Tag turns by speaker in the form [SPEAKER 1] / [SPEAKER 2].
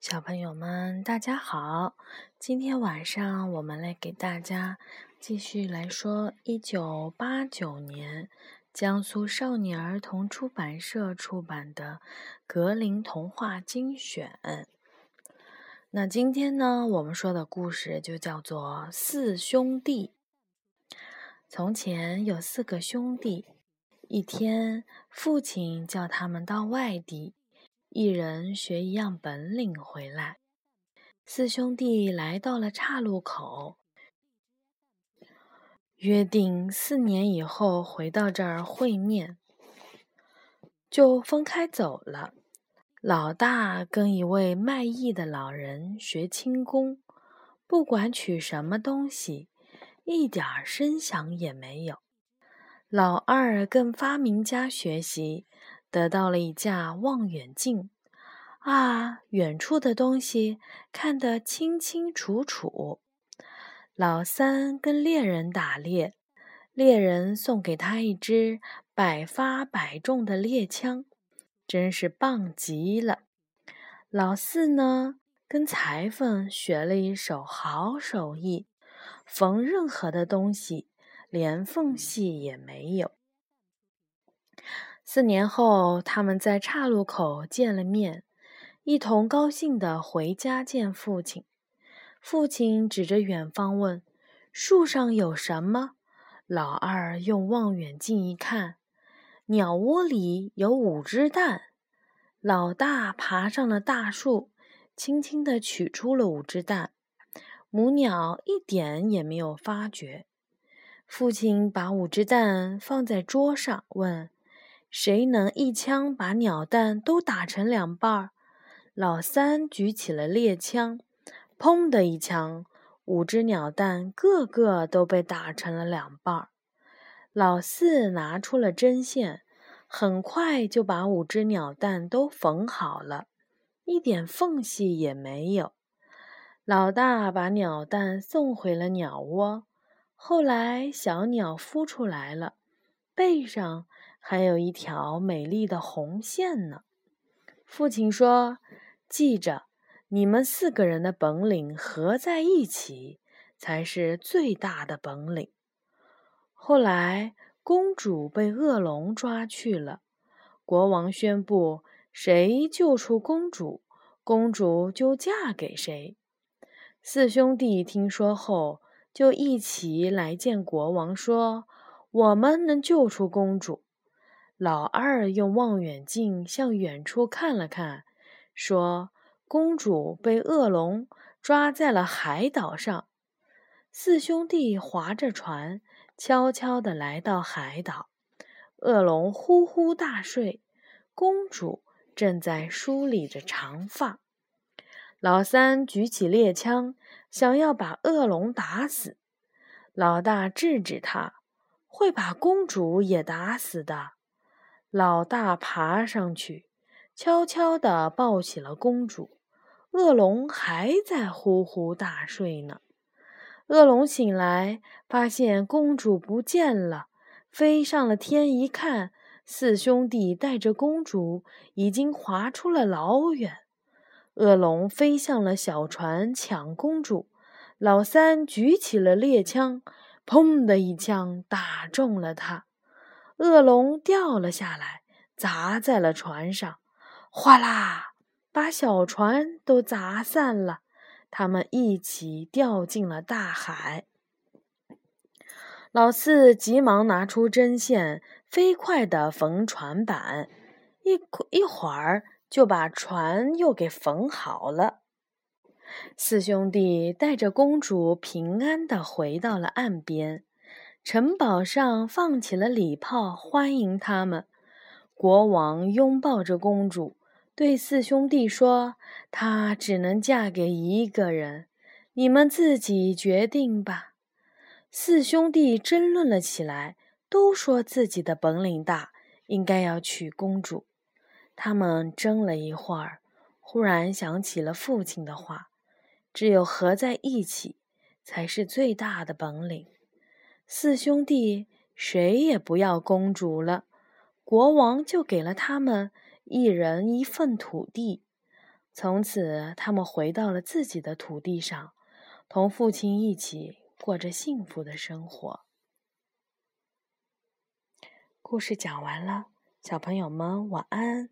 [SPEAKER 1] 小朋友们，大家好！今天晚上我们来给大家继续来说一九八九年江苏少年儿童出版社出版的《格林童话精选》。那今天呢，我们说的故事就叫做《四兄弟》。从前有四个兄弟，一天，父亲叫他们到外地。一人学一样本领回来，四兄弟来到了岔路口，约定四年以后回到这儿会面，就分开走了。老大跟一位卖艺的老人学轻功，不管取什么东西，一点声响也没有。老二跟发明家学习。得到了一架望远镜，啊，远处的东西看得清清楚楚。老三跟猎人打猎，猎人送给他一支百发百中的猎枪，真是棒极了。老四呢，跟裁缝学了一手好手艺，缝任何的东西连缝隙也没有。四年后，他们在岔路口见了面，一同高兴地回家见父亲。父亲指着远方问：“树上有什么？”老二用望远镜一看，鸟窝里有五只蛋。老大爬上了大树，轻轻地取出了五只蛋，母鸟一点也没有发觉。父亲把五只蛋放在桌上，问。谁能一枪把鸟蛋都打成两半儿？老三举起了猎枪，砰的一枪，五只鸟蛋个个都被打成了两半儿。老四拿出了针线，很快就把五只鸟蛋都缝好了，一点缝隙也没有。老大把鸟蛋送回了鸟窝，后来小鸟孵出来了，背上。还有一条美丽的红线呢。父亲说：“记着，你们四个人的本领合在一起，才是最大的本领。”后来，公主被恶龙抓去了。国王宣布：谁救出公主，公主就嫁给谁。四兄弟听说后，就一起来见国王，说：“我们能救出公主。”老二用望远镜向远处看了看，说：“公主被恶龙抓在了海岛上。”四兄弟划着船，悄悄地来到海岛。恶龙呼呼大睡，公主正在梳理着长发。老三举起猎枪，想要把恶龙打死。老大制止他：“会把公主也打死的。”老大爬上去，悄悄地抱起了公主。恶龙还在呼呼大睡呢。恶龙醒来，发现公主不见了，飞上了天，一看，四兄弟带着公主已经划出了老远。恶龙飞向了小船，抢公主。老三举起了猎枪，砰的一枪打中了他。恶龙掉了下来，砸在了船上，哗啦，把小船都砸散了。他们一起掉进了大海。老四急忙拿出针线，飞快地缝船板，一一会儿就把船又给缝好了。四兄弟带着公主平安地回到了岸边。城堡上放起了礼炮，欢迎他们。国王拥抱着公主，对四兄弟说：“她只能嫁给一个人，你们自己决定吧。”四兄弟争论了起来，都说自己的本领大，应该要娶公主。他们争了一会儿，忽然想起了父亲的话：“只有合在一起，才是最大的本领。”四兄弟谁也不要公主了，国王就给了他们一人一份土地。从此，他们回到了自己的土地上，同父亲一起过着幸福的生活。故事讲完了，小朋友们晚安。